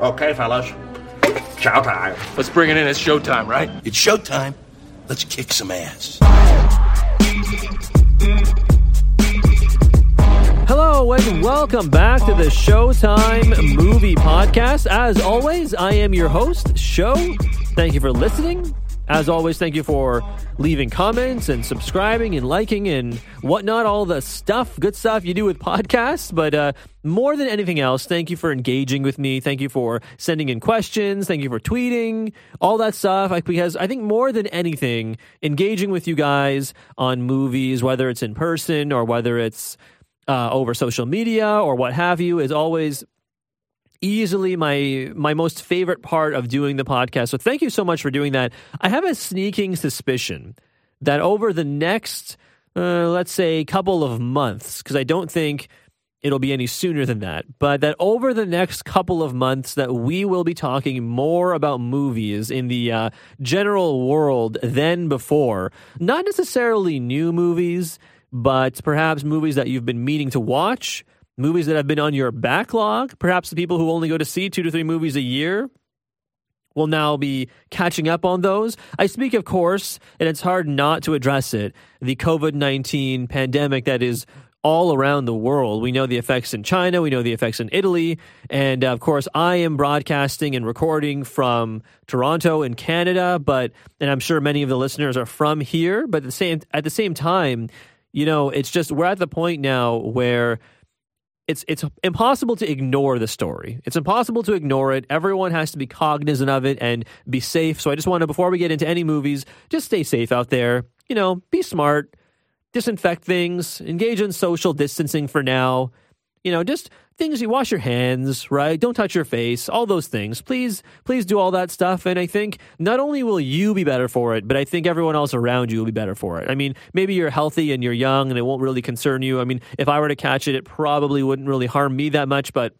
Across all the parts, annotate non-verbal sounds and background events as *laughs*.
Okay, fellas. Chow time. Let's bring it in. It's showtime, right? It's showtime. Let's kick some ass. Hello and welcome back to the Showtime Movie Podcast. As always, I am your host, Show. Thank you for listening. As always, thank you for leaving comments and subscribing and liking and whatnot, all the stuff, good stuff you do with podcasts. But uh, more than anything else, thank you for engaging with me. Thank you for sending in questions. Thank you for tweeting, all that stuff. Because I think more than anything, engaging with you guys on movies, whether it's in person or whether it's uh, over social media or what have you, is always easily my my most favorite part of doing the podcast. So thank you so much for doing that. I have a sneaking suspicion that over the next uh, let's say couple of months because I don't think it'll be any sooner than that, but that over the next couple of months that we will be talking more about movies in the uh, general world than before. Not necessarily new movies, but perhaps movies that you've been meaning to watch movies that have been on your backlog. Perhaps the people who only go to see two to three movies a year will now be catching up on those. I speak, of course, and it's hard not to address it the COVID 19 pandemic that is all around the world. We know the effects in China, we know the effects in Italy, and uh, of course, I am broadcasting and recording from Toronto in Canada, but and I'm sure many of the listeners are from here, but at the same at the same time, you know, it's just we're at the point now where it's it's impossible to ignore the story. It's impossible to ignore it. Everyone has to be cognizant of it and be safe. So I just want to before we get into any movies, just stay safe out there. You know, be smart, disinfect things, engage in social distancing for now. You know, just things you wash your hands, right? Don't touch your face, all those things. Please, please do all that stuff. And I think not only will you be better for it, but I think everyone else around you will be better for it. I mean, maybe you're healthy and you're young and it won't really concern you. I mean, if I were to catch it, it probably wouldn't really harm me that much, but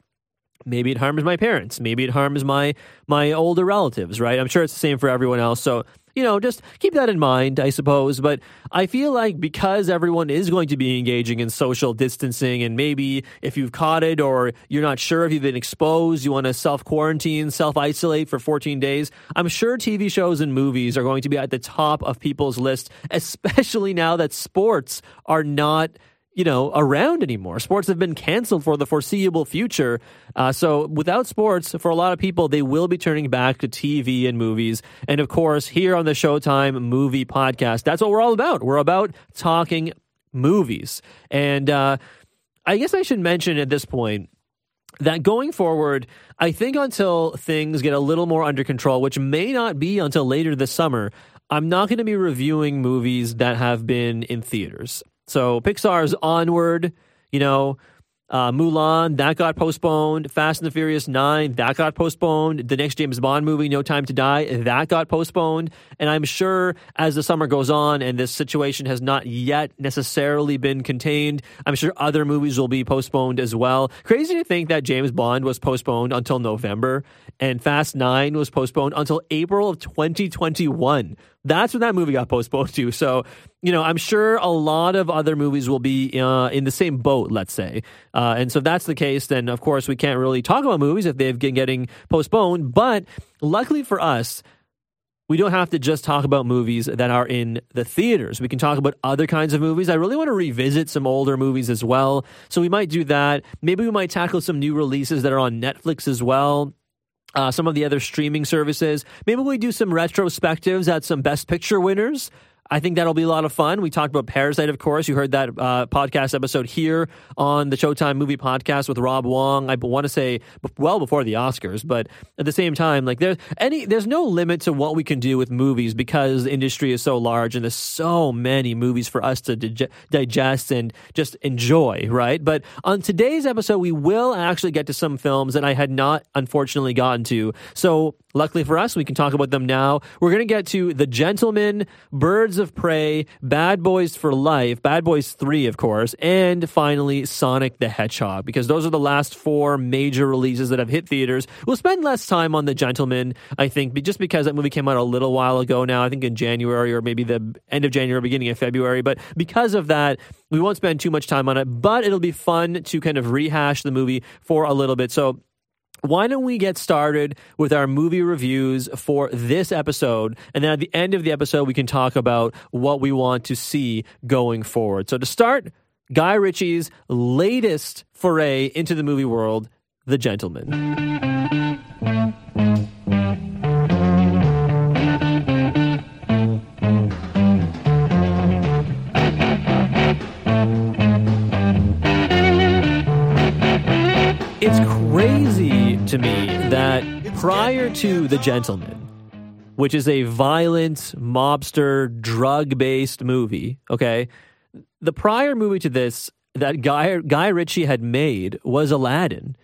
maybe it harms my parents maybe it harms my my older relatives right i'm sure it's the same for everyone else so you know, just keep that in mind, I suppose. But I feel like because everyone is going to be engaging in social distancing, and maybe if you've caught it or you're not sure if you've been exposed, you want to self quarantine, self isolate for 14 days, I'm sure TV shows and movies are going to be at the top of people's list, especially now that sports are not you know, around anymore. Sports have been canceled for the foreseeable future. Uh, so without sports, for a lot of people, they will be turning back to TV and movies. And of course, here on the Showtime Movie Podcast, that's what we're all about. We're about talking movies. And uh, I guess I should mention at this point that going forward, I think until things get a little more under control, which may not be until later this summer, I'm not going to be reviewing movies that have been in theaters. So Pixar's Onward, you know, uh, Mulan, that got postponed. Fast and the Furious 9, that got postponed. The next James Bond movie, No Time to Die, that got postponed. And I'm sure as the summer goes on and this situation has not yet necessarily been contained, I'm sure other movies will be postponed as well. Crazy to think that James Bond was postponed until November and Fast 9 was postponed until April of 2021. That's when that movie got postponed to. So, you know, I'm sure a lot of other movies will be uh, in the same boat, let's say. Uh, and so if that's the case, then of course we can't really talk about movies if they've been getting postponed. But luckily for us, we don't have to just talk about movies that are in the theaters. We can talk about other kinds of movies. I really want to revisit some older movies as well. So we might do that. Maybe we might tackle some new releases that are on Netflix as well uh, some of the other streaming services. Maybe we do some retrospectives at some Best Picture winners. I think that'll be a lot of fun. We talked about Parasite, of course. You heard that uh, podcast episode here on the Showtime Movie Podcast with Rob Wong. I want to say well before the Oscars, but at the same time, like there's any there's no limit to what we can do with movies because the industry is so large and there's so many movies for us to dig- digest and just enjoy, right? But on today's episode, we will actually get to some films that I had not unfortunately gotten to. So luckily for us, we can talk about them now. We're going to get to The Gentlemen, Birds of Prey, Bad Boys for Life, Bad Boys 3, of course, and finally Sonic the Hedgehog, because those are the last four major releases that have hit theaters. We'll spend less time on The Gentlemen, I think, just because that movie came out a little while ago now, I think in January or maybe the end of January, beginning of February. But because of that, we won't spend too much time on it, but it'll be fun to kind of rehash the movie for a little bit. So why don't we get started with our movie reviews for this episode? And then at the end of the episode, we can talk about what we want to see going forward. So to start, Guy Ritchie's latest foray into the movie world, The Gentleman. Prior to The Gentleman, which is a violent mobster drug based movie, okay, the prior movie to this that Guy, Guy Ritchie had made was Aladdin.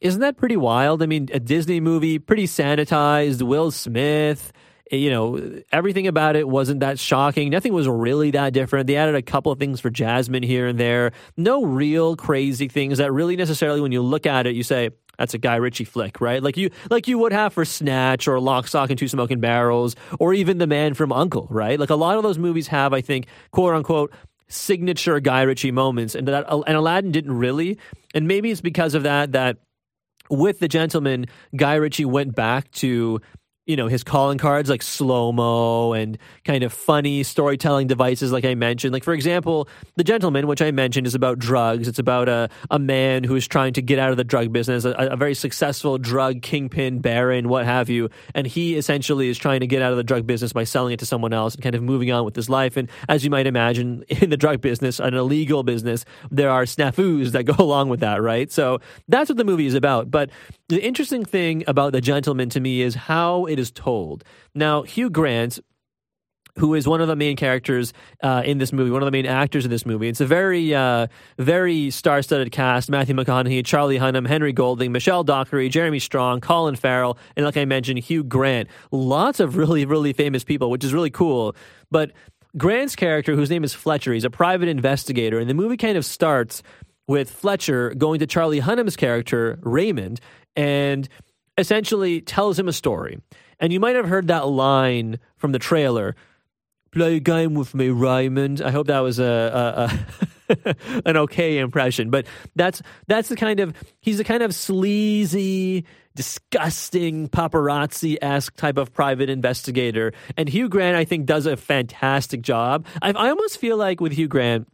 Isn't that pretty wild? I mean, a Disney movie, pretty sanitized, Will Smith, eh, you know, everything about it wasn't that shocking. Nothing was really that different. They added a couple of things for Jasmine here and there. No real crazy things that really necessarily, when you look at it, you say, that's a Guy Ritchie flick, right? Like you, like you would have for Snatch or Lock, Stock, and Two Smoking Barrels, or even The Man from Uncle, right? Like a lot of those movies have, I think, quote unquote, signature Guy Ritchie moments, and that and Aladdin didn't really, and maybe it's because of that that with the gentleman, Guy Ritchie went back to you know his calling cards like slow mo and kind of funny storytelling devices like i mentioned. Like for example the gentleman which i mentioned is about drugs. It's about a, a man who is trying to get out of the drug business a, a very successful drug kingpin baron what have you. And he essentially is trying to get out of the drug business by selling it to someone else and kind of moving on with his life. And as you might imagine *laughs* in the drug business an illegal business there are snafus that go *laughs* along with that right? So that's what the movie is about. But the interesting thing about the gentleman to me is how it is told. Now, Hugh Grant, who is one of the main characters uh, in this movie, one of the main actors in this movie. It's a very, uh, very star-studded cast: Matthew McConaughey, Charlie Hunnam, Henry Golding, Michelle Dockery, Jeremy Strong, Colin Farrell, and like I mentioned, Hugh Grant. Lots of really, really famous people, which is really cool. But Grant's character, whose name is Fletcher, he's a private investigator, and the movie kind of starts with Fletcher going to Charlie Hunnam's character Raymond and essentially tells him a story. And you might have heard that line from the trailer play a game with me, Raymond. I hope that was a, a, a *laughs* an okay impression, but that's that's the kind of he's the kind of sleazy, disgusting paparazzi esque type of private investigator, and Hugh Grant I think does a fantastic job. I, I almost feel like with Hugh Grant,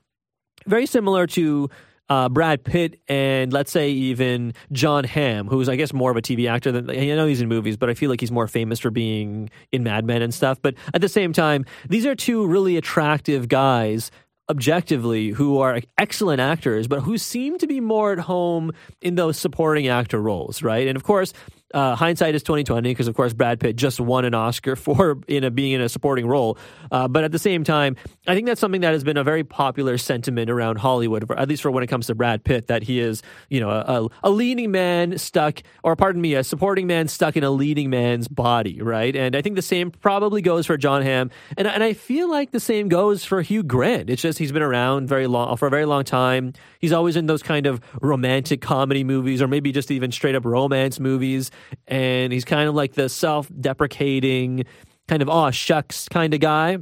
very similar to uh, Brad Pitt and let's say even Jon Hamm, who's I guess more of a TV actor than I know he's in movies, but I feel like he's more famous for being in Mad Men and stuff. But at the same time, these are two really attractive guys objectively who are excellent actors, but who seem to be more at home in those supporting actor roles, right? And of course, uh, hindsight is twenty twenty because of course Brad Pitt just won an Oscar *laughs* for in a, being in a supporting role. Uh, but at the same time, I think that's something that has been a very popular sentiment around Hollywood, at least for when it comes to Brad Pitt, that he is you know a, a leading man stuck, or pardon me, a supporting man stuck in a leading man's body, right? And I think the same probably goes for Jon Hamm, and and I feel like the same goes for Hugh Grant. It's just he's been around very long for a very long time. He's always in those kind of romantic comedy movies, or maybe just even straight up romance movies and he's kind of like the self-deprecating kind of oh shucks kind of guy.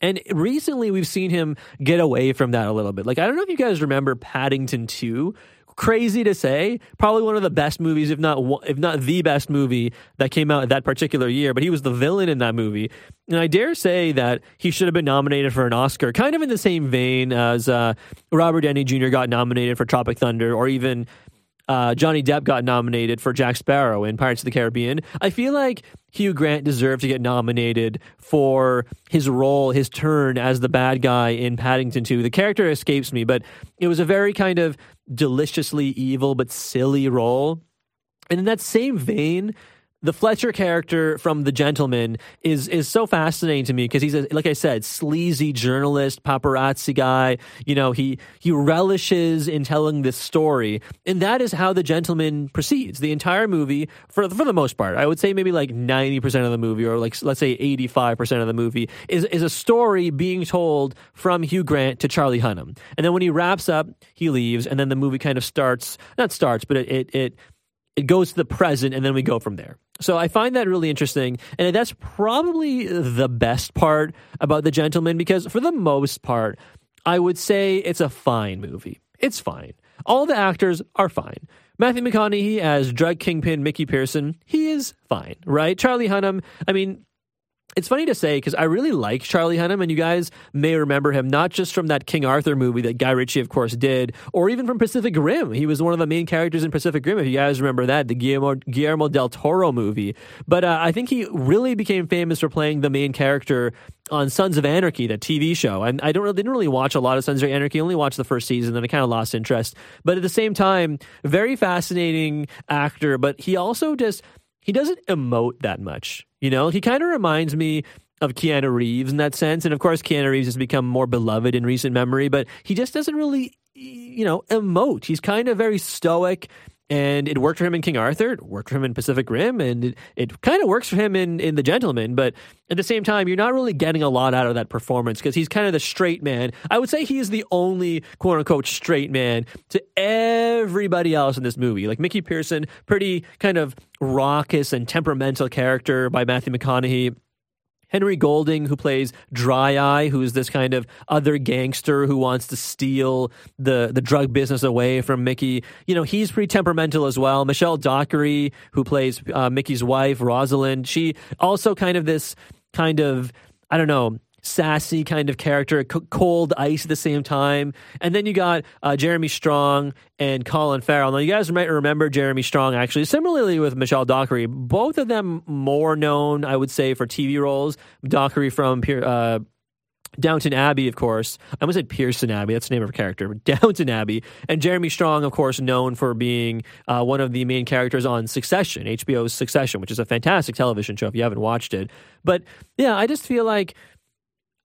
And recently we've seen him get away from that a little bit. Like I don't know if you guys remember Paddington 2 crazy to say, probably one of the best movies, if not if not the best movie that came out that particular year. But he was the villain in that movie, and I dare say that he should have been nominated for an Oscar, kind of in the same vein as uh, Robert Downey Jr. got nominated for Tropic Thunder, or even uh, Johnny Depp got nominated for Jack Sparrow in Pirates of the Caribbean. I feel like Hugh Grant deserved to get nominated for his role, his turn as the bad guy in Paddington 2. The character escapes me, but it was a very kind of deliciously evil but silly role. And in that same vein, the Fletcher character from The Gentleman is is so fascinating to me because he's a, like I said, sleazy journalist, paparazzi guy. You know, he he relishes in telling this story, and that is how The Gentleman proceeds. The entire movie, for for the most part, I would say maybe like ninety percent of the movie, or like let's say eighty five percent of the movie, is is a story being told from Hugh Grant to Charlie Hunnam, and then when he wraps up, he leaves, and then the movie kind of starts, not starts, but it it, it it goes to the present and then we go from there. So I find that really interesting. And that's probably the best part about The Gentleman because for the most part, I would say it's a fine movie. It's fine. All the actors are fine. Matthew McConaughey as drug kingpin Mickey Pearson, he is fine, right? Charlie Hunnam, I mean, it's funny to say because I really like Charlie Hunnam, and you guys may remember him not just from that King Arthur movie that Guy Ritchie, of course, did, or even from Pacific Rim. He was one of the main characters in Pacific Rim, if you guys remember that, the Guillermo, Guillermo del Toro movie. But uh, I think he really became famous for playing the main character on Sons of Anarchy, that TV show. And I don't really, didn't really watch a lot of Sons of Anarchy, only watched the first season, then I kind of lost interest. But at the same time, very fascinating actor, but he also just he doesn't emote that much. You know, he kind of reminds me of Keanu Reeves in that sense. And of course, Keanu Reeves has become more beloved in recent memory, but he just doesn't really, you know, emote. He's kind of very stoic and it worked for him in King Arthur. It worked for him in Pacific Rim, and it, it kind of works for him in in The Gentleman. But at the same time, you're not really getting a lot out of that performance because he's kind of the straight man. I would say he is the only quote unquote straight man to everybody else in this movie. Like Mickey Pearson, pretty kind of raucous and temperamental character by Matthew McConaughey. Henry Golding, who plays Dry Eye, who's this kind of other gangster who wants to steal the, the drug business away from Mickey. You know, he's pretty temperamental as well. Michelle Dockery, who plays uh, Mickey's wife, Rosalind, she also kind of this kind of, I don't know, sassy kind of character, cold ice at the same time. And then you got uh, Jeremy Strong and Colin Farrell. Now, you guys might remember Jeremy Strong actually, similarly with Michelle Dockery, both of them more known, I would say, for TV roles. Dockery from uh, Downton Abbey, of course. I almost said Pearson Abbey. That's the name of her character. *laughs* Downton Abbey. And Jeremy Strong, of course, known for being uh, one of the main characters on Succession, HBO's Succession, which is a fantastic television show if you haven't watched it. But yeah, I just feel like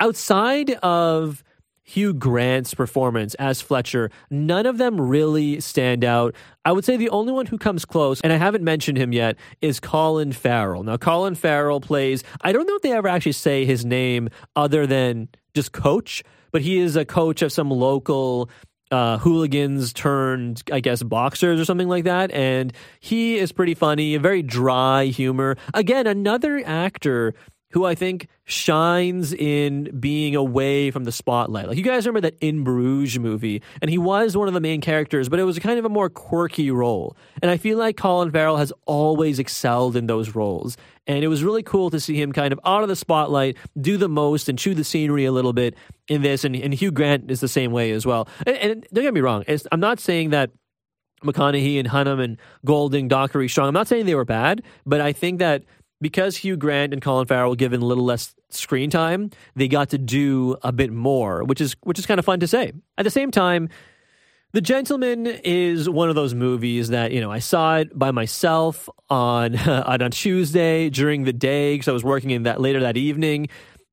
outside of Hugh Grant's performance as Fletcher, none of them really stand out. I would say the only one who comes close, and I haven't mentioned him yet, is Colin Farrell. Now, Colin Farrell plays, I don't know if they ever actually say his name other than just coach, but he is a coach of some local uh, hooligans turned, I guess, boxers or something like that. And he is pretty funny, a very dry humor. Again, another actor who I think shines in being away from the spotlight. Like you guys remember that In Bruges movie, and he was one of the main characters, but it was kind of a more quirky role. And I feel like Colin Farrell has always excelled in those roles. And it was really cool to see him kind of out of the spotlight, do the most, and chew the scenery a little bit in this. And, and Hugh Grant is the same way as well. And, and don't get me wrong, I'm not saying that McConaughey and Hunnam and Golding, Dockery, Strong. I'm not saying they were bad, but I think that because Hugh Grant and Colin Farrell were given a little less screen time, they got to do a bit more, which is which is kind of fun to say. At the same time, The Gentleman is one of those movies that you know I saw it by myself on *laughs* on a Tuesday during the day because I was working in that later that evening.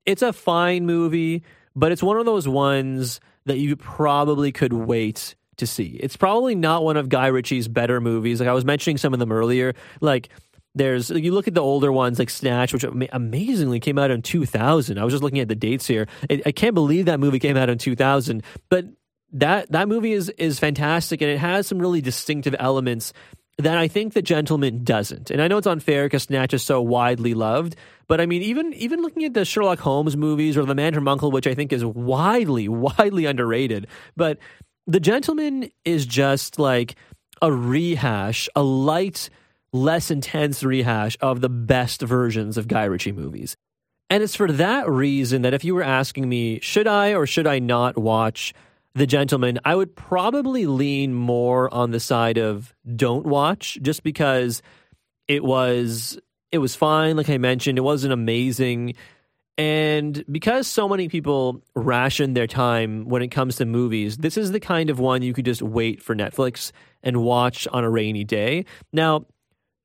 It's a fine movie, but it's one of those ones that you probably could wait to see. It's probably not one of Guy Ritchie's better movies. Like I was mentioning some of them earlier, like there's you look at the older ones like Snatch, which amazingly came out in 2000. I was just looking at the dates here. I, I can't believe that movie came out in 2000, but that that movie is is fantastic and it has some really distinctive elements that I think The Gentleman doesn't. And I know it's unfair because Snatch is so widely loved, but I mean, even even looking at the Sherlock Holmes movies or The Man from Uncle, which I think is widely widely underrated, but The Gentleman is just like a rehash, a light less intense rehash of the best versions of Guy Ritchie movies. And it's for that reason that if you were asking me, should I or should I not watch The Gentleman, I would probably lean more on the side of don't watch just because it was it was fine like I mentioned, it wasn't amazing. And because so many people ration their time when it comes to movies, this is the kind of one you could just wait for Netflix and watch on a rainy day. Now,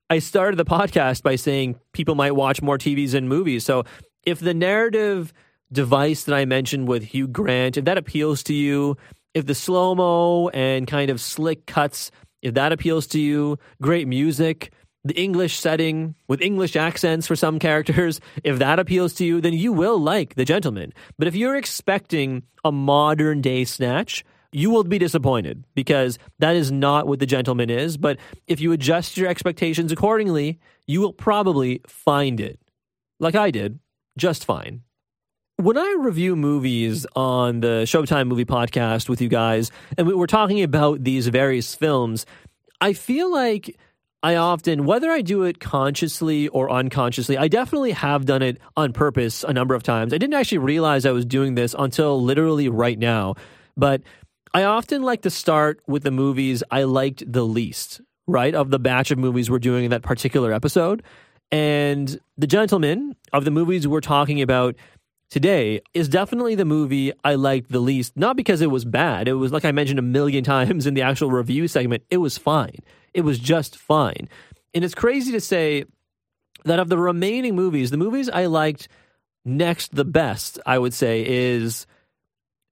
I started the podcast by saying people might watch more TVs and movies. So if the narrative device that I mentioned with Hugh Grant, if that appeals to you, if the slow mo and kind of slick cuts, if that appeals to you, great music, the English setting with English accents for some characters, *laughs* if that appeals to you, then you will like The Gentleman. But if you're expecting a modern day snatch, you will be disappointed because that is not what the gentleman is. But if you adjust your expectations accordingly, you will probably find it, like I did, just fine. When I review movies on the Showtime Movie Podcast with you guys, and we're talking about these various films, I feel like I often, whether I do it consciously or unconsciously, I definitely have done it on purpose a number of times. I didn't actually realize I was doing this until literally right now. But I often like to start with the movies I liked the least, right? Of the batch of movies we're doing in that particular episode. And The Gentleman, of the movies we're talking about today is definitely the movie I liked the least. Not because it was bad. It was, like I mentioned a million *laughs* times in the actual review segment, it was fine. It was just fine. And it's crazy to say that of the remaining movies, the movies I liked next the best, I would say, is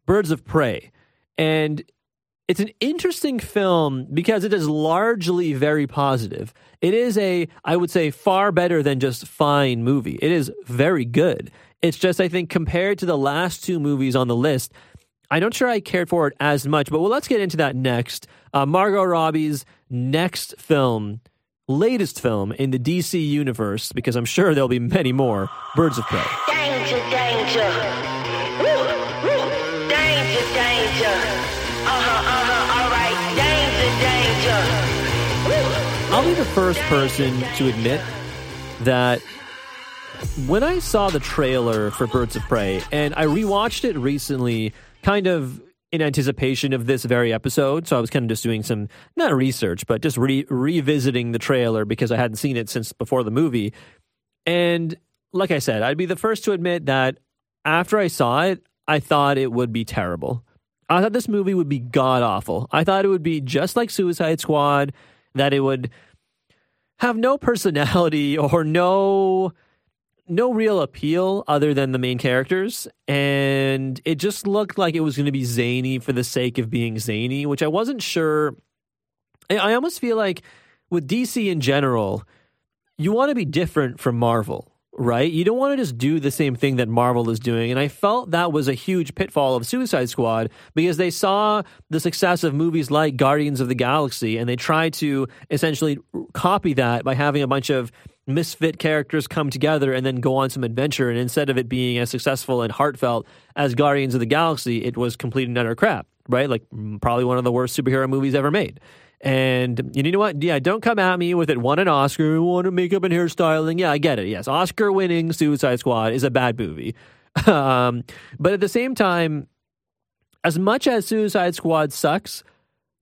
Birds of Prey. And it's an interesting film because it is largely very positive. It is a, I would say, far better than just fine movie. It is very good. It's just, I think, compared to the last two movies on the list, I'm not sure I cared for it as much. But well, let's get into that next. Uh, Margot Robbie's next film, latest film in the DC universe, because I'm sure there'll be many more Birds of Prey. Danger, danger. The first person to admit that when I saw the trailer for Birds of Prey, and I rewatched it recently, kind of in anticipation of this very episode. So I was kind of just doing some, not research, but just re- revisiting the trailer because I hadn't seen it since before the movie. And like I said, I'd be the first to admit that after I saw it, I thought it would be terrible. I thought this movie would be god awful. I thought it would be just like Suicide Squad, that it would have no personality *laughs* or no no real appeal other than the main characters. And it just looked like it was going to be zany for the sake of being zany which i wasn't sure. I, I almost feel like with dc in general you want to be different from marvel right you don't want to just do the same thing that marvel is doing and i felt that was a huge pitfall of suicide squad because they saw the success of movies like guardians of the galaxy and they tried to essentially copy that by having a bunch of misfit characters come together and then go on some adventure. And instead of it being as successful and heartfelt as Guardians of the Galaxy, it was complete and utter crap, right? Like probably one of the worst superhero movies ever made. And you know what? Yeah, don't come at me with it won an Oscar, won a makeup and hairstyling. Yeah, I get it. Yes, Oscar winning Suicide Squad is a bad movie. *laughs* um, but at the same time, as much as Suicide Squad sucks,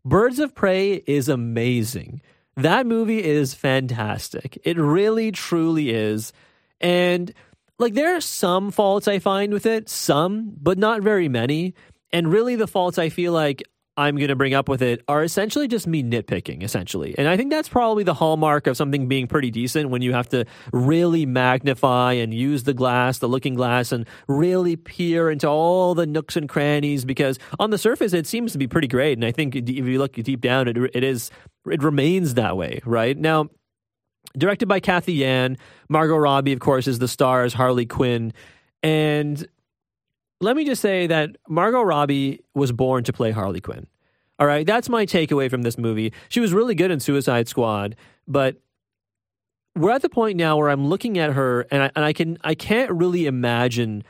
Birds of Prey is amazing. That movie is fantastic. It really, truly is. And like, there are some faults I find with it, some, but not very many. And really, the faults I feel like I'm going to bring up with it are essentially just me nitpicking, essentially. And I think that's probably the hallmark of something being pretty decent when you have to really magnify and use the glass, the looking glass, and really peer into all the nooks and crannies because on the surface it seems to be pretty great. And I think if you look deep down, it, it is, it remains that way, right? Now, directed by Cathy Yan, Margot Robbie, of course, is the star as Harley Quinn. And let me just say that Margot Robbie was born to play Harley Quinn. All right, that's my takeaway from this movie. She was really good in Suicide Squad, but we're at the point now where I'm looking at her and I, and I can I can't really imagine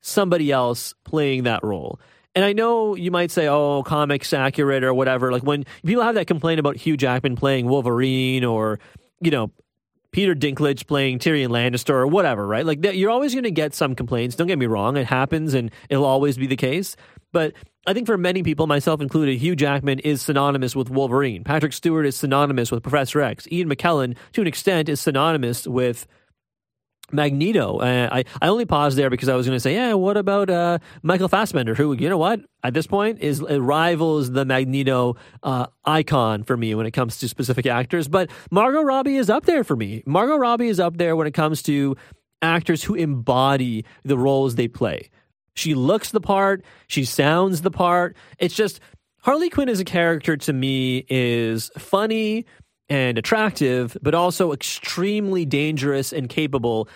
somebody else playing that role. And I know you might say, "Oh, comics accurate" or whatever. Like when people have that complaint about Hugh Jackman playing Wolverine or you know Peter Dinklage playing Tyrion Lannister or whatever, right? Like you're always going to get some complaints. Don't get me wrong; it happens, and it'll always be the case. But I think for many people, myself included, Hugh Jackman is synonymous with Wolverine. Patrick Stewart is synonymous with Professor X. Ian McKellen, to an extent, is synonymous with Magneto. Uh, I I only paused there because I was going to say, yeah, what about uh, Michael Fassbender, who you know what at this point is rivals the Magneto uh, icon for me when it comes to specific actors. But Margot Robbie is up there for me. Margot Robbie is up there when it comes to actors who embody the roles they play. She looks the part. She sounds the part. It's just Harley Quinn as a character to me is funny and attractive, but also extremely dangerous and capable.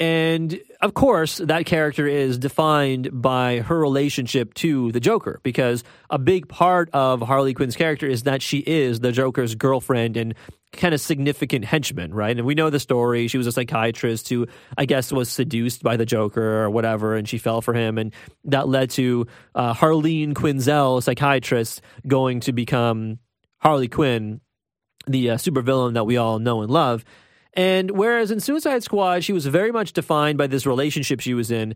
And of course, that character is defined by her relationship to the Joker, because a big part of Harley Quinn's character is that she is the Joker's girlfriend and kind of significant henchman, right? And we know the story. She was a psychiatrist who, I guess, was seduced by the Joker or whatever, and she fell for him. And that led to uh, Harleen Quinzel, psychiatrist, going to become Harley Quinn the uh, supervillain that we all know and love. And whereas in Suicide Squad, she was very much defined by this relationship she was in,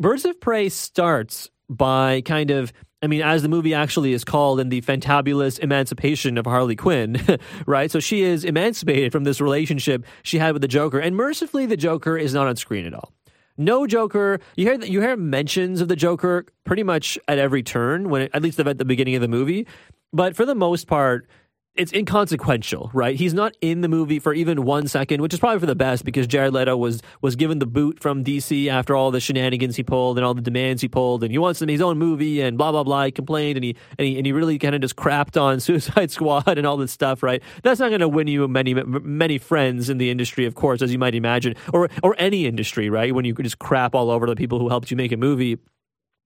Birds of Prey starts by kind of I mean, as the movie actually is called in the fantabulous emancipation of Harley Quinn, *laughs* right? So she is emancipated from this relationship she had with the Joker, and mercifully, the Joker is not on screen at all. No Joker. You hear you hear mentions of the Joker pretty much at every turn, when it, at least at the beginning of the movie. But for the most part, it's inconsequential, right? He's not in the movie for even one second, which is probably for the best because Jared Leto was was given the boot from DC after all the shenanigans he pulled and all the demands he pulled, and he wants to his own movie and blah blah blah. He complained and he and he, and he really kind of just crapped on *laughs* Suicide Squad and all this stuff, right? That's not going to win you many many friends in the industry, of course, as you might imagine, or or any industry, right? When you just crap all over the people who helped you make a movie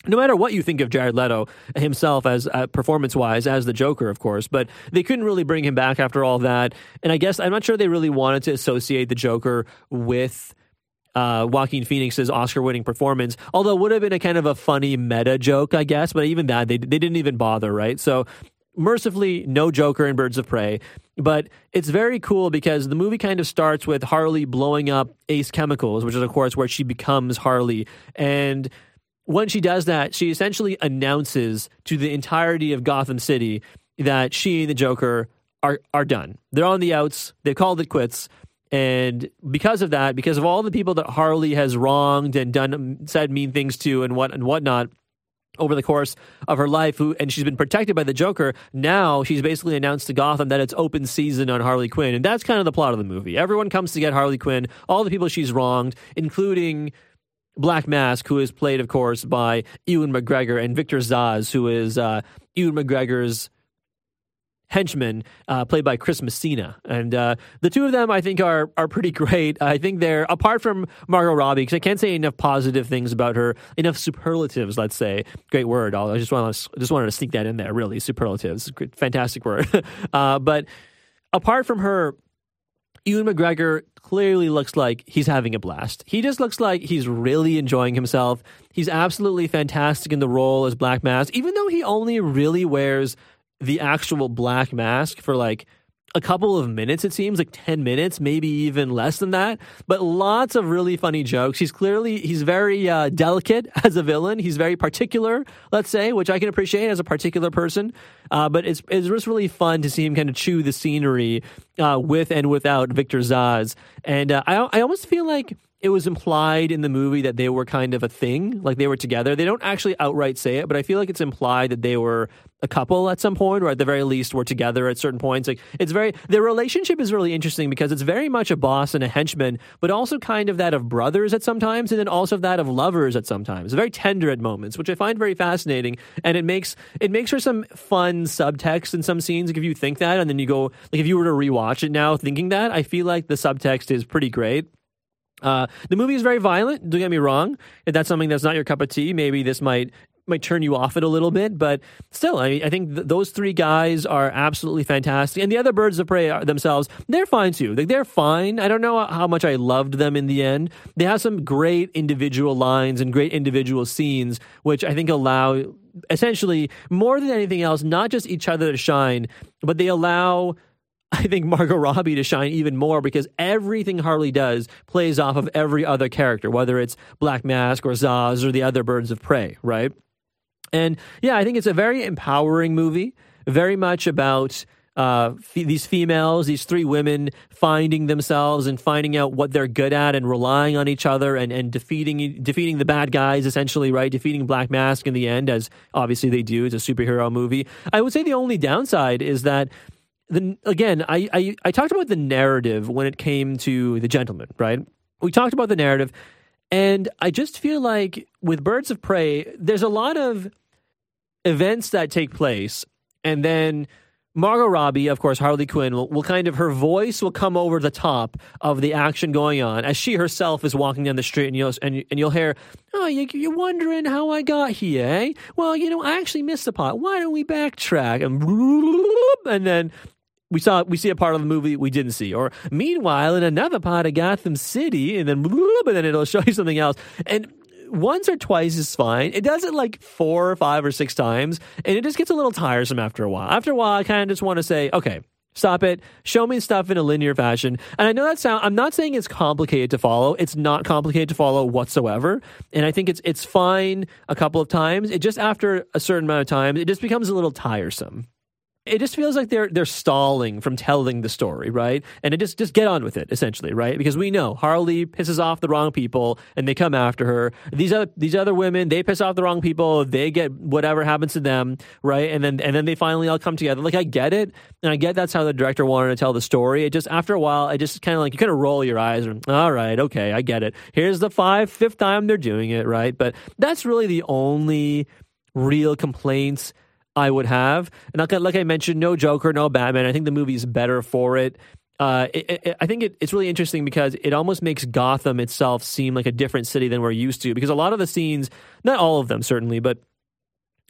no matter what you think of Jared Leto himself as uh, performance wise as the Joker, of course, but they couldn't really bring him back after all that. And I guess I'm not sure they really wanted to associate the Joker with. Uh, Joaquin Phoenix's Oscar-winning performance, although it would have been a kind of a funny meta joke, I guess. But even that, they they didn't even bother, right? So mercifully, no Joker in Birds of Prey. But it's very cool because the movie kind of starts with Harley blowing up Ace Chemicals, which is of course where she becomes Harley, and when she does that, she essentially announces to the entirety of Gotham City that she and the Joker are are done. They're on the outs. They've called it quits. And because of that, because of all the people that Harley has wronged and done said mean things to and what and whatnot over the course of her life, who and she's been protected by the Joker. Now she's basically announced to Gotham that it's open season on Harley Quinn, and that's kind of the plot of the movie. Everyone comes to get Harley Quinn, all the people she's wronged, including Black Mask, who is played, of course, by Ewan McGregor, and Victor Zsasz, who is uh, Ewan McGregor's henchman, uh, played by Chris Messina. And uh, the two of them, I think, are are pretty great. I think they're apart from Margot Robbie, because I can't say enough positive things about her, enough superlatives. Let's say, great word. i just want to just wanted to sneak that in there. Really, superlatives, fantastic word. *laughs* uh, but apart from her Ewan McGregor clearly looks like he's having a blast. He just looks like he's really enjoying himself. He's absolutely fantastic in the role as Black Mask, even though he only really wears the actual black mask for like a couple of minutes, it seems like 10 minutes, maybe even less than that. But lots of really funny jokes. He's clearly, he's very uh, delicate *laughs* as a villain. He's very particular, let's say, which I can appreciate as a particular person. Uh, but it's, it's just really fun to see him kind of chew the scenery uh, with and without Victor Zsasz. And uh, I, I almost feel like it was implied in the movie that they were kind of a thing, like they were together. They don't actually outright say it, but I feel like it's implied that they were a couple at some point, or at the very least were together at certain points. Like it's very their relationship is really interesting because it's very much a boss and a henchman, but also kind of that of brothers at sometimes, and then also that of lovers at sometimes. It's very tender at moments, which I find very fascinating, and it makes it makes for some fun subtext in some scenes. Like if you think that, and then you go like if you were to rewatch it now, thinking that, I feel like the subtext is pretty great. Uh, the movie is very violent. Don't get me wrong. If that's something that's not your cup of tea, maybe this might might turn you off it a little bit. But still, I, I think th- those three guys are absolutely fantastic, and the other birds of prey are, themselves, they're fine too. Like, they're fine. I don't know how much I loved them in the end. They have some great individual lines and great individual scenes, which I think allow essentially more than anything else, not just each other to shine, but they allow I think Margot Robbie to shine even more because everything Harley does plays off of every other character, whether it's Black Mask or Zsasz or the other birds of prey, right? And yeah, I think it's a very empowering movie, very much about uh, f- these females, these three women finding themselves and finding out what they're good at and relying on each other and, and defeating defeating the bad guys essentially, right? Defeating Black Mask in the end, as obviously they do. It's a superhero movie. I would say the only downside is that the, again, I, I, I talked about the narrative when it came to the gentleman, right? We talked about the narrative, and I just feel like with Birds of Prey, there's a lot of events that take place, and then Margot Robbie, of course, Harley Quinn, will, will, kind of, her voice will come over the top of the action going on as she herself is walking down the street and you'll, and, and you'll hear, oh, you, are wondering how I got here, eh? Well, you know, I actually missed the pot. Why don't we backtrack? And, *laughs* and then we saw we see a part of the movie we didn't see. Or meanwhile, in another part of Gotham City, and then *laughs* and then it'll show you something else. And once or twice is fine. It does it like four or five or six times, and it just gets a little tiresome after a while. After a while, I kind of just want to say, okay, Stop it. Show me stuff in a linear fashion. And I know that sound I'm not saying it's complicated to follow. It's not complicated to follow whatsoever. And I think it's it's fine a couple of times. It just after a certain amount of time, it just becomes a little tiresome it just feels like they're they're stalling from telling the story, right? And it just just get on with it, essentially, right? Because we know Harley pisses off the wrong people and they come after her. These other these other women, they piss off the wrong people, they get whatever happens to them, right? And then and then they finally all come together. Like I get it, and I get that's how the director wanted to tell the story. It just after a while, I just kind of like you kind of roll your eyes and all right, okay, I get it. Here's the five fifth time they're doing it, right? But that's really the only real complaints I would have. And like, like I mentioned, no Joker, no Batman. I think the movie is better for it. Uh, it, it, I think it, it's really interesting because it almost makes Gotham itself seem like a different city than we're used to. Because a lot of the scenes, not all of them certainly, but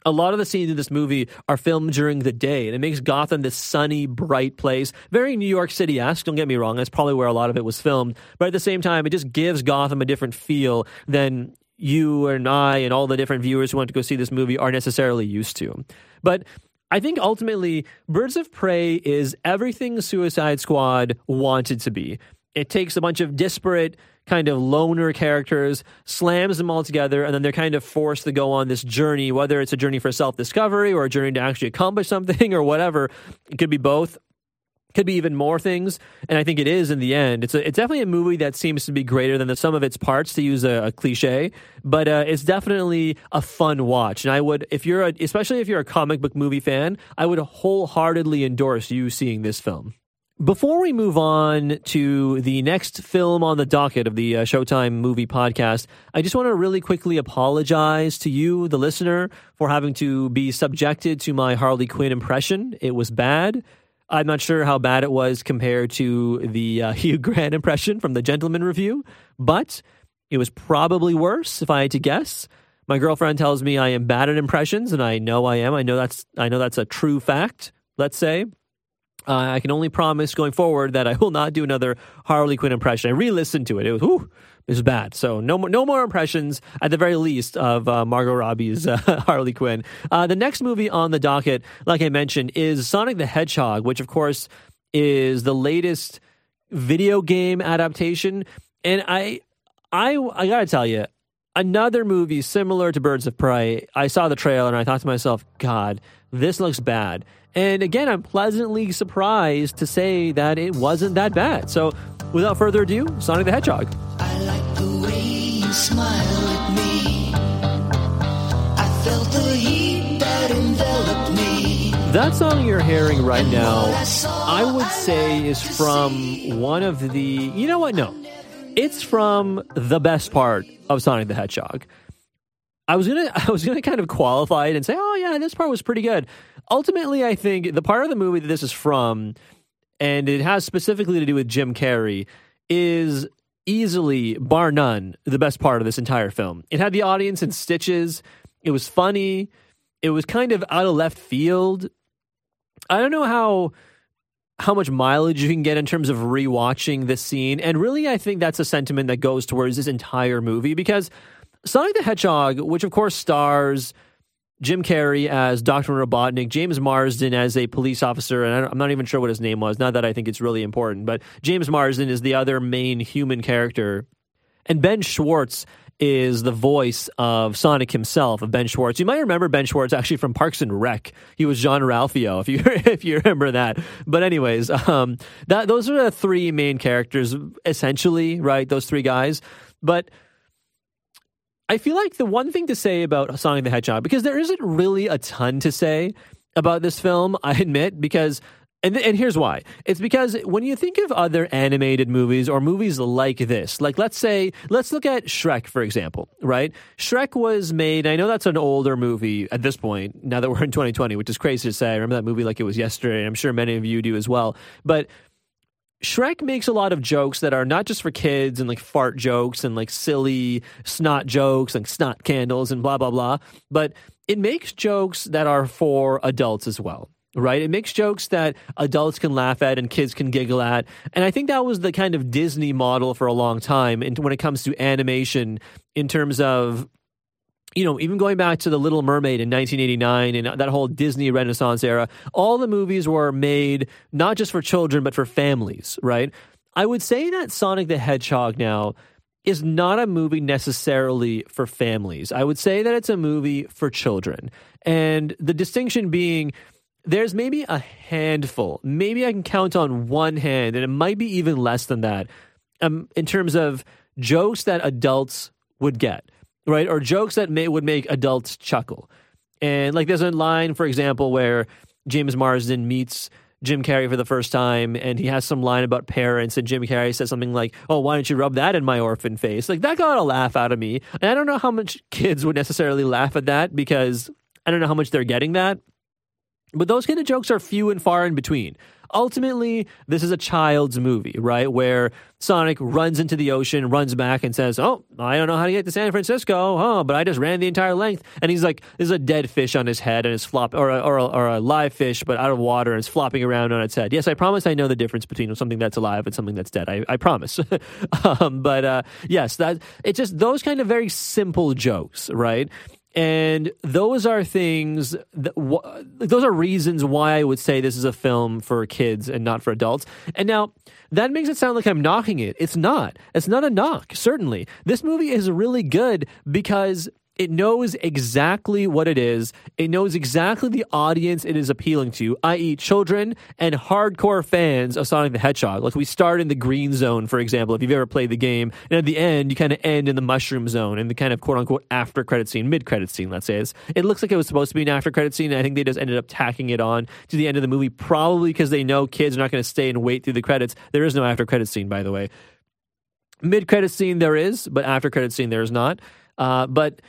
a lot of the scenes in this movie are filmed during the day, and it makes Gotham this sunny, bright place. Very New York City esque, don't get me wrong. That's probably where a lot of it was filmed. But at the same time, it just gives Gotham a different feel than you and I and all the different viewers who want to go see this movie are necessarily used to. But I think ultimately, Birds of Prey is everything Suicide Squad wanted to be. It takes a bunch of disparate kind of loner characters, slams them all together, and then they're kind of forced to go on this journey, whether it's a journey for self discovery or a journey to actually accomplish something *laughs* or whatever. It could be both could be even more things, and I think it is in the end. It's a, it's definitely a movie that seems to be greater than the sum of its parts, to use a, a cliche. But uh, it's definitely a fun watch, and I would, if you're, a, especially if you're a comic book movie fan, I would wholeheartedly endorse you seeing this film. Before we move on to the next film on the docket of the uh, Showtime movie podcast, I just want to really quickly apologize to you, the listener, for having to be subjected to my Harley Quinn impression. It was bad. I'm not sure how bad it was compared to the uh, *laughs* Hugh Grant impression from the Gentleman Review, but it was probably worse if I had to guess. My girlfriend tells me I am bad at impressions, and I know I am. I know that's I know that's a true fact. Let's say. Uh, I can only promise going forward that I will not do another Harley Quinn impression. I re-listened to it. It was, whew, was bad. So no more, no more impressions at the very least of uh, Margot Robbie's uh, *laughs* Harley Quinn. Uh, the next movie on the docket, like I mentioned, is Sonic the Hedgehog, which of course is the latest video game adaptation. And I, I, I gotta tell you, another movie similar to Birds of Prey. I saw the trailer and I thought to myself, God, this looks bad. And again, I'm pleasantly surprised to say that it wasn't that bad. So, without further ado, Sonic the Hedgehog. I like the way you smile at me. I felt the heat that enveloped me. That song you're hearing right now, I would say, is from one of the. You know what? No. It's from the best part of Sonic the Hedgehog. I was gonna *laughs* I was gonna kind of qualify it and say, oh yeah, this part was pretty good. Ultimately, I think the part of the movie that this is from, and it has specifically to do with Jim Carrey, is easily, bar none, the best part of this entire film. It had the audience in stitches. It was funny. It was kind of out of left field. I don't know how how much mileage you can get in terms of rewatching this scene. And really, I think that's a sentiment that goes towards this entire movie because Sonic the Hedgehog, which of course stars Jim Carrey as Dr. Robotnik, James Marsden as a police officer, and I'm not even sure what his name was. Not that I think it's really important, but James Marsden is the other main human character. And Ben Schwartz is the voice of Sonic himself, of Ben Schwartz. You might remember Ben Schwartz actually from Parks and Rec. He was Jean-Ralphio, if you *laughs* if you remember that. But anyways, um, that those are the three main characters, essentially, right? Those three guys. But I feel like the one thing to say about Sonic the Hedgehog, because there isn't really a ton to say about this film, I admit, because and and here's why. It's because when you think of other animated movies or movies like this, like let's say let's look at Shrek for example, right? Shrek was made, I know that's an older movie at this point, now that we're in 2020, which is crazy to say. I remember that movie like it was yesterday, and I'm sure many of you do as well. But Shrek makes a lot of jokes that are not just for kids and like fart jokes and like silly snot jokes and snot candles and blah, blah, blah. But it makes jokes that are for adults as well, right? It makes jokes that adults can laugh at and kids can giggle at. And I think that was the kind of Disney model for a long time and when it comes to animation in terms of you know, even going back to The Little Mermaid in 1989 and that whole Disney Renaissance era, all the movies were made not just for children, but for families, right? I would say that Sonic the Hedgehog now is not a movie necessarily for families. I would say that it's a movie for children. And the distinction being, there's maybe a handful, maybe I can count on one hand, and it might be even less than that, um, in terms of jokes that adults would get, right? Or jokes that may, would make adults chuckle. And like there's a line, for example, where James Marsden meets Jim Carrey for the first time and he has some line about parents and Jim Carrey says something like, "Oh, why don't you rub that in my orphan face?" Like that got a laugh out of me. And I don't know how much kids would necessarily laugh at that because I don't know how much they're getting that. But those kind of jokes are few and far in between. Ultimately, this is a child's movie, right? Where Sonic runs into the ocean, runs back, and says, Oh, I don't know how to get to San Francisco, huh? But I just ran the entire length. And he's like, There's a dead fish on his head, and it's flop, or a, or, a, or a live fish, but out of water, and it's flopping around on its head. Yes, I promise I know the difference between something that's alive and something that's dead. I, I promise. *laughs* um, but uh, yes, that it's just those kind of very simple jokes, right? And those are things that, those are reasons why I would say this is a film for kids and not for adults. And now that makes it sound like I'm knocking it. It's not. It's not a knock, certainly. This movie is really good because it knows exactly what it is. It knows exactly the audience it is appealing to, i.e., children and hardcore fans of Sonic the Hedgehog. Like we start in the green zone, for example, if you've ever played the game, and at the end, you kind of end in the mushroom zone in the kind of quote unquote after credit scene, mid credit scene, let's say. It's, it looks like it was supposed to be an after credit scene. I think they just ended up tacking it on to the end of the movie, probably because they know kids are not going to stay and wait through the credits. There is no after credit scene, by the way. Mid credit scene there is, but after credit scene there is not. Uh, but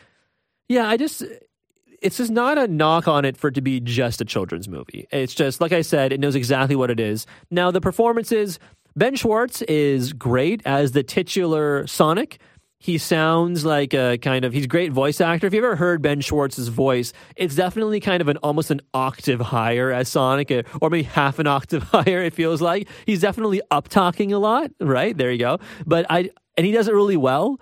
yeah, I just it's just not a knock on it for it to be just a children's movie. It's just like I said, it knows exactly what it is. Now the performances, Ben Schwartz is great as the titular Sonic. He sounds like a kind of he's a great voice actor. If you ever heard Ben Schwartz's voice, it's definitely kind of an almost an octave higher as Sonic, or maybe half an octave *laughs* higher. It feels like he's definitely up talking a lot. Right there, you go. But I and he does it really well.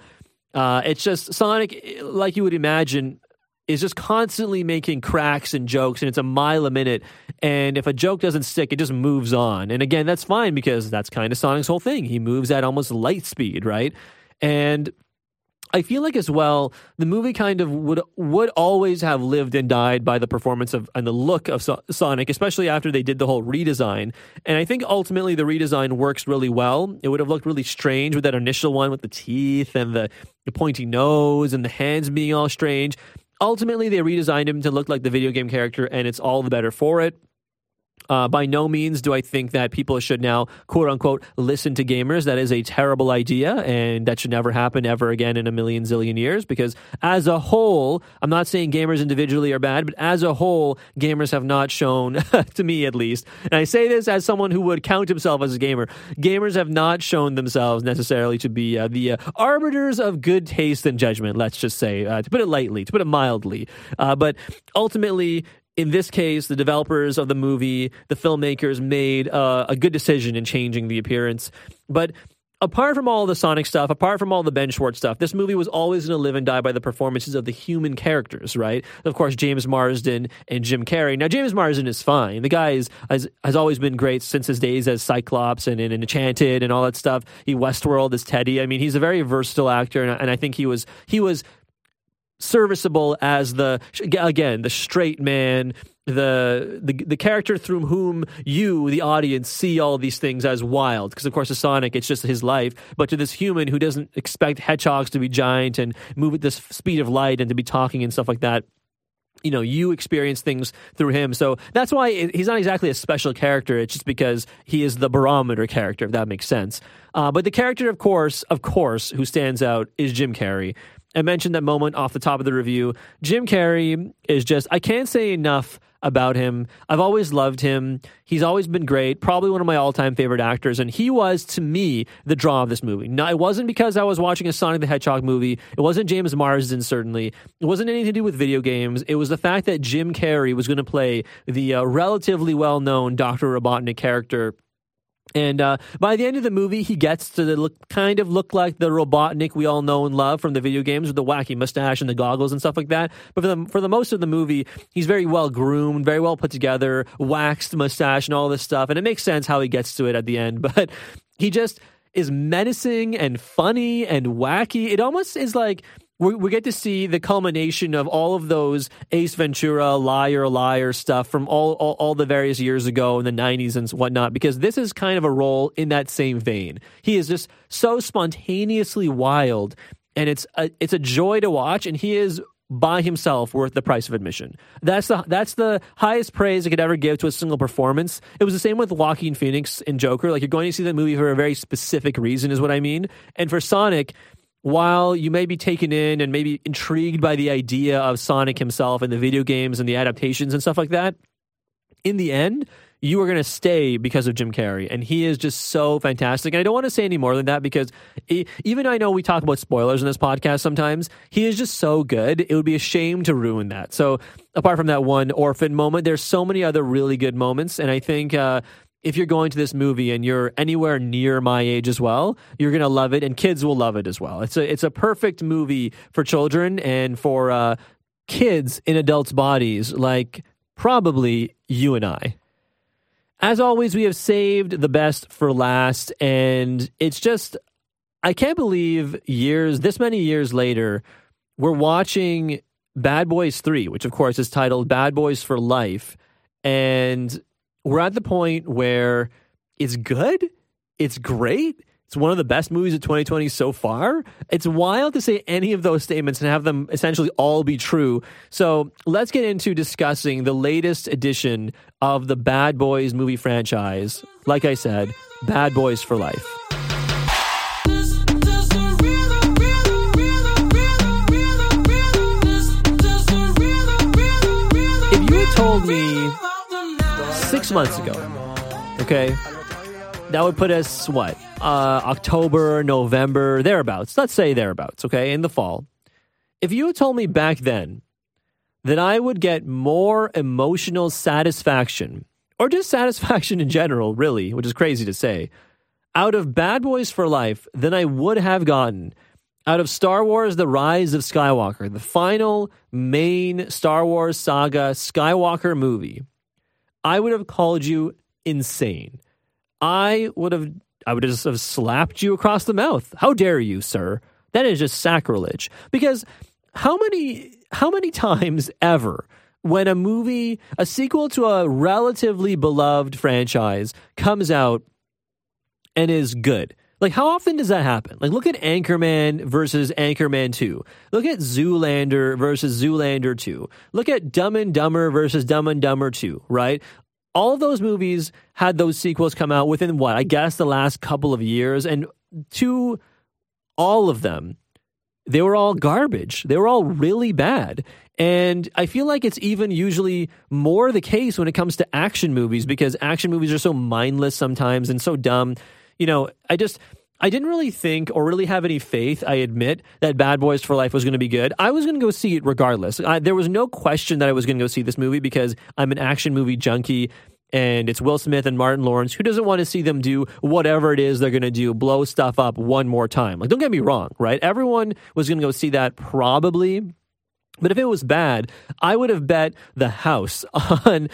Uh, it's just Sonic, like you would imagine, is just constantly making cracks and jokes, and it's a mile a minute. And if a joke doesn't stick, it just moves on. And again, that's fine because that's kind of Sonic's whole thing. He moves at almost light speed, right? And I feel like as well, the movie kind of would would always have lived and died by the performance of and the look of so- Sonic, especially after they did the whole redesign. And I think ultimately the redesign works really well. It would have looked really strange with that initial one with the teeth and the, the pointy nose and the hands being all strange. Ultimately, they redesigned him to look like the video game character, and it's all the better for it. Uh, by no means do I think that people should now, quote unquote, listen to gamers. That is a terrible idea, and that should never happen ever again in a million zillion years. Because as a whole, I'm not saying gamers individually are bad, but as a whole, gamers have not shown, *laughs* to me at least, and I say this as someone who would count himself as a gamer, gamers have not shown themselves necessarily to be uh, the uh, arbiters of good taste and judgment, let's just say, uh, to put it lightly, to put it mildly. Uh, but ultimately, in this case, the developers of the movie, the filmmakers, made uh, a good decision in changing the appearance. But apart from all the Sonic stuff, apart from all the Ben Schwartz stuff, this movie was always going to live and die by the performances of the human characters, right? Of course, James Marsden and Jim Carrey. Now, James Marsden is fine. The guy is, has, has always been great since his days as Cyclops and Enchanted and all that stuff. He Westworld as Teddy. I mean, he's a very versatile actor, and, and I think he was he was serviceable as the again the straight man the, the the character through whom you the audience see all these things as wild. Because of course to sonic it's just his life. But to this human who doesn't expect hedgehogs to be giant and move at this speed of light and to be talking and stuff like that you know you experience things through him. So that's why he's not exactly a special character. It's just because he is the barometer character if that makes sense. Uh, but the character of course of course who stands out is jim carrey I mentioned that moment off the top of the review. Jim Carrey is just, I can't say enough about him. I've always loved him. He's always been great, probably one of my all time favorite actors. And he was, to me, the draw of this movie. Now, it wasn't because I was watching a Sonic the Hedgehog movie. It wasn't James Marsden, certainly. It wasn't anything to do with video games. It was the fact that Jim Carrey was going to play the uh, relatively well known Dr. Robotnik character And uh, by the end of the movie, he gets to look, kind of look like the Robotnik we all know and love from the video games with the wacky mustache and the goggles and stuff like that. But for the, for the most of the movie, he's very well groomed, very well put together, waxed mustache and all this stuff. And it makes sense how he gets to it at the end. *laughs* But he just is menacing and funny and wacky. It almost is like we, we get to see the culmination of all of those Ace Ventura, liar, liar stuff from all, all, all the various years ago in the 90s and whatnot, because this is kind of a role in that same vein. He is just so spontaneously wild, and it's a, it's a joy to watch, and he is by himself worth the price of admission. That's the that's the highest praise I could ever give to a single performance. It was the same with Joaquin Phoenix in Joker. Like you're going to see that movie for a very specific reason, is what I mean. And for Sonic, while you may be taken in and maybe intrigued by the idea of Sonic himself and the video games and the adaptations and stuff like that, in the end, you are going to stay because of Jim Carrey. And he is just so fantastic. And I don't want to say any more than that because even I know we talk about spoilers in this podcast sometimes, he is just so good. It would be a shame to ruin that. So, apart from that one orphan moment, there's so many other really good moments. And I think, uh, if you're going to this movie and you're anywhere near my age as well, you're gonna love it, and kids will love it as well. It's a it's a perfect movie for children and for uh, kids in adults' bodies, like probably you and I. As always, we have saved the best for last, and it's just I can't believe years this many years later, we're watching Bad Boys Three, which of course is titled Bad Boys for Life, and we're at the point where it's good, it's great, it's one of the best movies of 2020 so far. It's wild to say any of those statements and have them essentially all be true. So let's get into discussing the latest edition of the Bad Boys movie franchise. Like I said, Bad Boys for Life. If you had told me six months ago, okay, that would put us what uh, October, November, thereabouts. Let's say thereabouts. Okay, in the fall. If you had told me back then that I would get more emotional satisfaction, or just satisfaction in general, really, which is crazy to say, out of Bad Boys for Life than I would have gotten out of Star Wars The Rise of Skywalker, the final main Star Wars saga Skywalker movie, I would have called you insane. I would have I would just have slapped you across the mouth. How dare you, sir? That is just sacrilege. Because how many how many times ever when a movie, a sequel to a relatively beloved franchise comes out and is good? Like how often does that happen? Like look at Anchorman versus Anchorman 2. Look at Zoolander versus Zoolander 2. Look at Dumb and Dumber versus Dumb and Dumber 2, right? all those movies had those sequels come out within what I guess the last couple of years, and to all of them, they were all garbage. They were all really bad. And I feel like it's even usually more the case when it comes to action movies because action movies are so mindless sometimes and so dumb. You know, I just I didn't really think or really have any faith, I admit, that Bad Boys for Life was going to be good. I was going to go see it regardless. I, there was no question that I was going to go see this movie because I'm an action movie junkie and it's Will Smith and Martin Lawrence. Who doesn't want to see them do whatever it is they're going to do, blow stuff up one more time? Like, don't get me wrong, right? Everyone was going to go see that probably. But if it was bad, I would have bet the house *laughs* on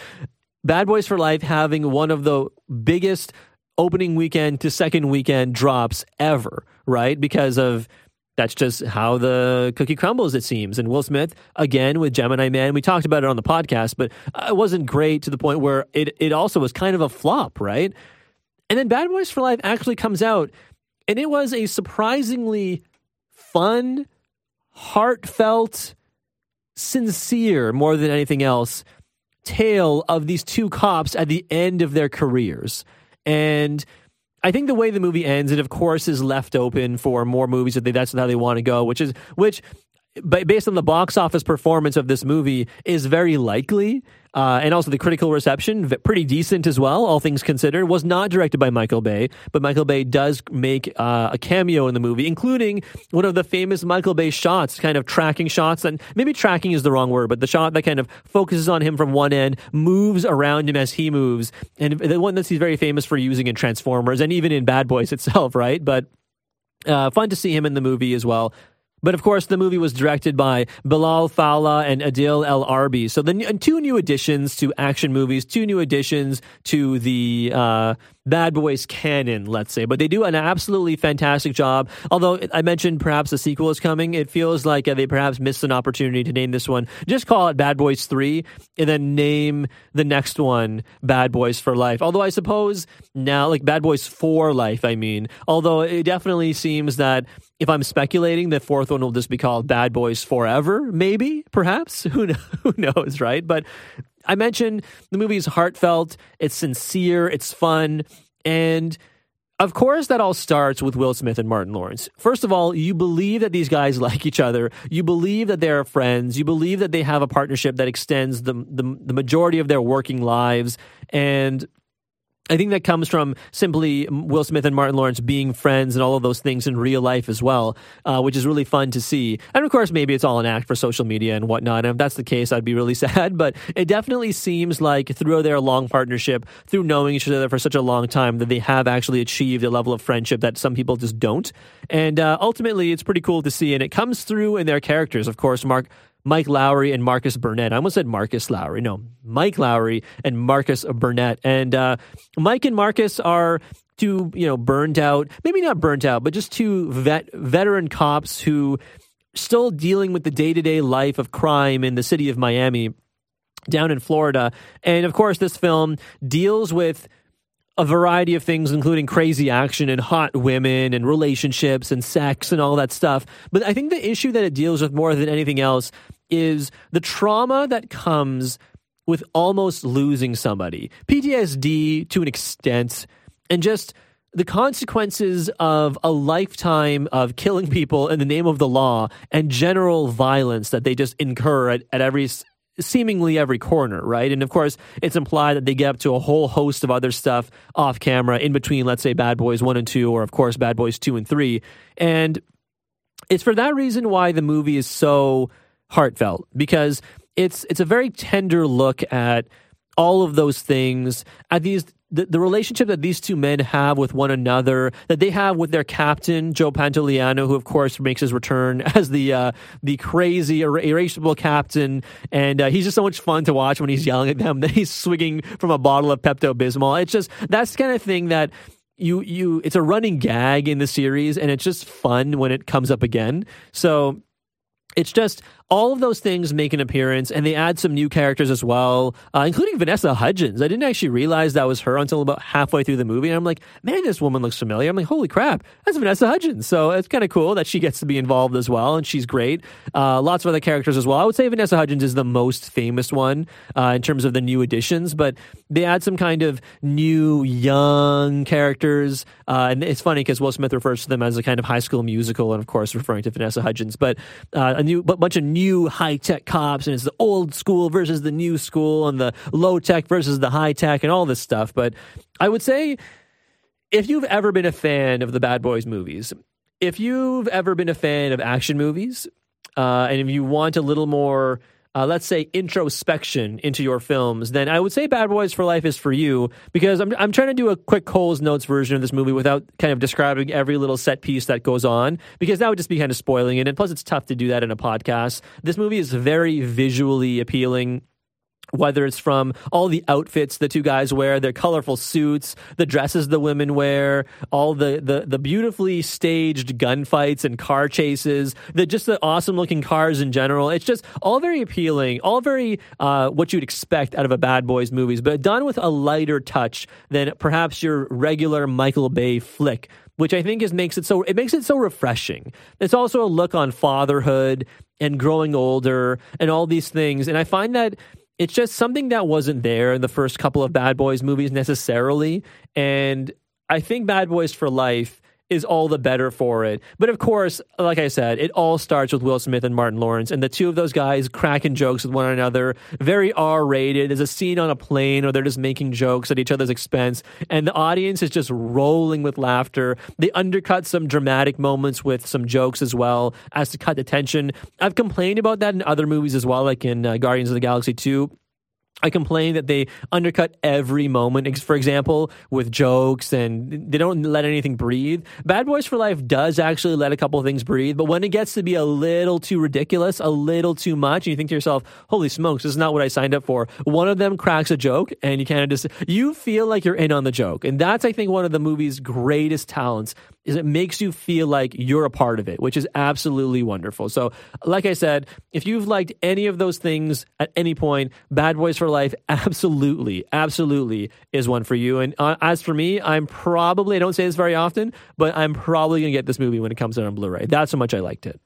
Bad Boys for Life having one of the biggest opening weekend to second weekend drops ever, right? Because of that's just how the cookie crumbles, it seems. And Will Smith, again with Gemini Man, we talked about it on the podcast, but uh, it wasn't great to the point where it, it also was kind of a flop, right? And then Bad Boys for Life actually comes out, and it was a surprisingly fun, heartfelt, sincere, more than anything else, tale of these two cops at the end of their careers. And I think the way the movie ends, it of course is left open for more movies that they, that's how they want to go, which is which based on the box office performance of this movie is very likely. Uh, and also the critical reception, pretty decent as well, all things considered. Was not directed by Michael Bay, but Michael Bay does make uh, a cameo in the movie, including one of the famous Michael Bay shots, kind of tracking shots. And maybe tracking is the wrong word, but the shot that kind of focuses on him from one end, moves around him as he moves, and the one that he's very famous for using in Transformers and even in Bad Boys itself, *laughs* right? But uh, fun to see him in the movie as well. But of course, the movie was directed by Bilall Fallah and Adil El Arbi. So the two new additions to action movies, two new additions to the uh, Bad Boys canon, let's say. But they do an absolutely fantastic job. Although I mentioned perhaps a sequel is coming, it feels like uh, they perhaps missed an opportunity to name this one. Just call it Bad Boys 3 and then name the next one Bad Boys for Life. Although I suppose now, like Bad Boys for Life, I mean. Although it definitely seems that if I'm speculating, the fourth one will just be called Bad Boys Forever, maybe, perhaps. *laughs* Who, who knows, right? But I mentioned the movie is heartfelt, it's sincere, it's fun, and of course, that all starts with Will Smith and Martin Lawrence. First of all, you believe that these guys *laughs* like each other. You believe that they're friends. You believe that they have a partnership that extends the, the, the majority of their working lives. And I think that comes from simply Will Smith and Martin Lawrence being friends and all of those things in real life as well, uh, which is really fun to see. And of course, maybe it's all an act for social media and whatnot. And if that's the case, I'd be really *laughs* sad. But it definitely seems like through their long partnership, through knowing each other for such a long time, that they have actually achieved a level of friendship that some people just don't. And uh, ultimately, it's pretty cool to see. And it comes through in their characters. Of course, Mark Mike Lowry and Marcus Burnett. I almost said Marcus Lowry. No, Mike Lowry and Marcus Burnett. And uh, Mike and Marcus are two, you know, burned out, maybe not burnt out, but just two vet, veteran cops who still dealing with the day to day life of crime in the city of Miami down in Florida. And of course, this film deals with a variety of things, including crazy action and hot women and relationships and sex and all that stuff. But I think the issue that it deals with more than anything else is the trauma that comes with almost losing somebody, PTSD to an extent, and just the consequences of a lifetime of killing people in the name of the law and general violence that they just incur at, at every seemingly every corner, right? And of course, it's implied that they get up to a whole host of other stuff off camera in between, let's say, Bad Boys 1 and 2, or of course, Bad Boys 2 and 3. And it's for that reason why the movie is so heartfelt because it's it's a very tender look at all of those things at these the, the relationship that these two men have with one another, that they have with their captain Joe Pantoliano, who of course makes his return *laughs* as the uh, the crazy ir- irascible captain, and uh, he's just so much fun to watch when he's yelling at them. *laughs* That he's swigging from a bottle of Pepto Bismol. It's just that's kind of thing that you you it's a running gag in the series, and it's just fun when it comes up again. So it's just all of those things make an appearance, and they add some new characters as well, uh, including Vanessa Hudgens. I didn't actually realize that was her until about halfway through the movie. And I'm like, man, this woman looks familiar. I'm like, holy crap, that's Vanessa Hudgens. So it's kind of cool that she gets to be involved as well, and she's great. Uh, lots of other characters as well. I would say Vanessa Hudgens is the most famous one uh, in terms of the new additions, but they add some kind of new young characters. Uh, and it's funny because Will Smith refers to them as a kind of high school musical, and of course, referring to Vanessa Hudgens, but uh, a new but bunch of new high tech cops, and it's the old school versus the new school, and the low tech versus the high tech, and all this stuff. But I would say if you've ever been a fan of the Bad Boys movies, if you've ever been a fan of action movies, uh, and if you want a little more, uh, let's say, introspection into your films, then I would say Bad Boys for Life is for you because I'm, I'm trying to do a quick Cole's Notes version of this movie without kind of describing every little set piece that goes on because that would just be kind of spoiling it. And plus, it's tough to do that in a podcast. This movie is very visually appealing whether it's from all the outfits the two guys wear, their colorful suits, the dresses the women wear, all the the, the beautifully staged gunfights and car chases, the just the awesome looking cars in general. It's just all very appealing, all very uh, what you'd expect out of a Bad Boys movies, but done with a lighter touch than perhaps your regular Michael Bay flick which I think is makes it so it makes it so refreshing. It's also a look on fatherhood and growing older and all these things. And I find that it's just something that wasn't there in the first couple of Bad Boys movies necessarily. And I think Bad Boys for Life is all the better for it. But of course, like I said, it all starts with Will Smith and Martin Lawrence, and the two of those guys cracking jokes with one another. Very R rated. There's a scene on a plane where they're just making jokes at each other's expense, and the audience is just rolling with laughter. They undercut some dramatic moments with some jokes as well as to cut the tension. I've complained about that in other movies as well, like in uh, Guardians of the Galaxy 2. I complain that they undercut every moment, for example, with jokes and they don't let anything breathe. Bad Boys for Life does actually let a couple things breathe, but when it gets to be a little too ridiculous, a little too much, and you think to yourself, holy smokes, this is not what I signed up for. One of them cracks a joke and you kind of just, you feel like you're in on the joke. And that's, I think, one of the movie's greatest talents is it makes you feel like you're a part of it, which is absolutely wonderful. So, like I said, if you've liked any of those things at any point, Bad Boys for Life *laughs* absolutely, absolutely is one for you. And uh, as for me, I'm probably, I don't say this very often, but I'm probably going to get this movie when it comes out on Blu ray. That's how much I liked it.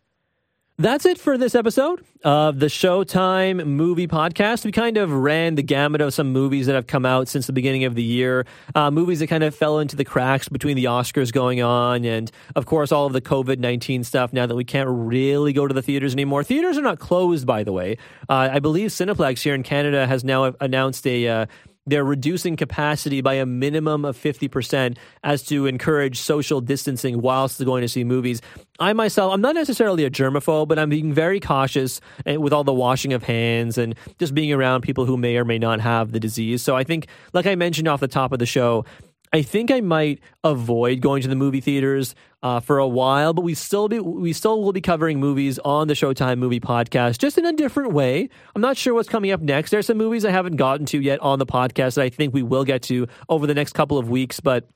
That's it for this episode of the Showtime Movie Podcast. We kind of ran the gamut of some movies that have come out since the beginning of the year, uh, movies that kind of fell into the cracks between the Oscars going on, and of course, all of the COVID 19 stuff now that we can't really go to the theaters anymore. Theaters are not closed, by the way. Uh, I believe Cineplex here in Canada has now announced a. Uh, they're reducing capacity by a minimum of 50% as to encourage social distancing whilst going to see movies. I myself, I'm not necessarily a germaphobe, but I'm being very cautious eh, with all the washing of hands and just being around people who may or may not have the disease. So I think, like I mentioned off the top of the show, I think I might avoid going to the movie theaters uh, for a while, but we still be we still will be covering movies on the Showtime Movie Podcast, just in a different way. I'm not sure what's coming up next. There's some movies I haven't gotten to yet on the podcast that I think we will get to over the next couple of weeks, but.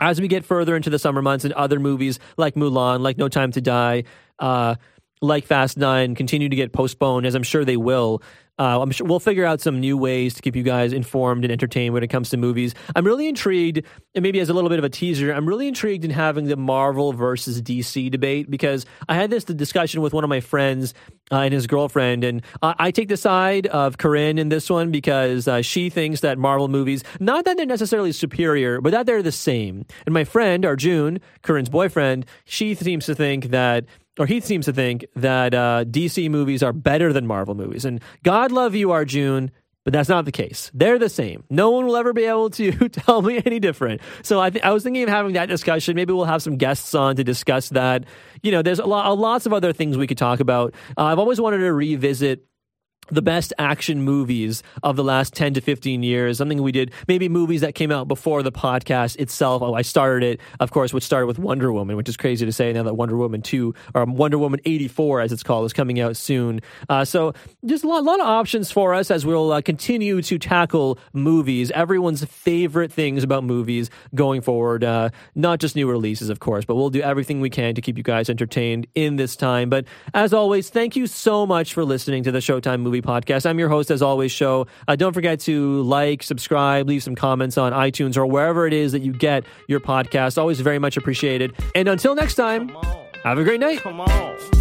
As we get further into the summer months and other movies like Mulan, like No Time to Die, uh, like Fast Nine continue to get postponed, as I'm sure they will, uh, I'm sure we'll figure out some new ways to keep you guys informed and entertained when it comes to movies. I'm really intrigued, and maybe as a little bit of a teaser, I'm really intrigued in having the Marvel versus DC debate because I had this discussion with one of my friends uh, and his girlfriend, and uh, I take the side of Corinne in this one because uh, she thinks that Marvel movies, not that they're necessarily superior, but that they're the same. And my friend Arjun, Corinne's boyfriend, she seems to think that or he seems to think that uh, DC movies are better than Marvel movies. And God love you, Arjun, but that's not the case. They're the same. No one will ever be able to *laughs* tell me any different. So I, th- I was thinking of having that discussion. Maybe we'll have some guests on to discuss that. You know, there's a lot, lots of other things we could talk about. Uh, I've always wanted to revisit the best action movies of the last 10 to 15 years. Something we did, maybe movies that came out before the podcast itself. Oh, I started it, of course, which started with Wonder Woman, which is crazy to say now that Wonder Woman 2, or Wonder Woman 84, as it's called, is coming out soon. Uh, so just a lot, a lot, of options for us as we'll uh, continue to tackle movies, everyone's favorite things about movies going forward. Uh, not just new releases, of course, but we'll do everything we can to keep you guys entertained in this time. But as always, thank you so much for listening to the Showtime Movie Movie Podcast. I'm your host, as always, Show. Uh, don't forget to like, subscribe, leave some comments on iTunes or wherever it is that you get your podcast. Always very much appreciated. And until next time, have a great night.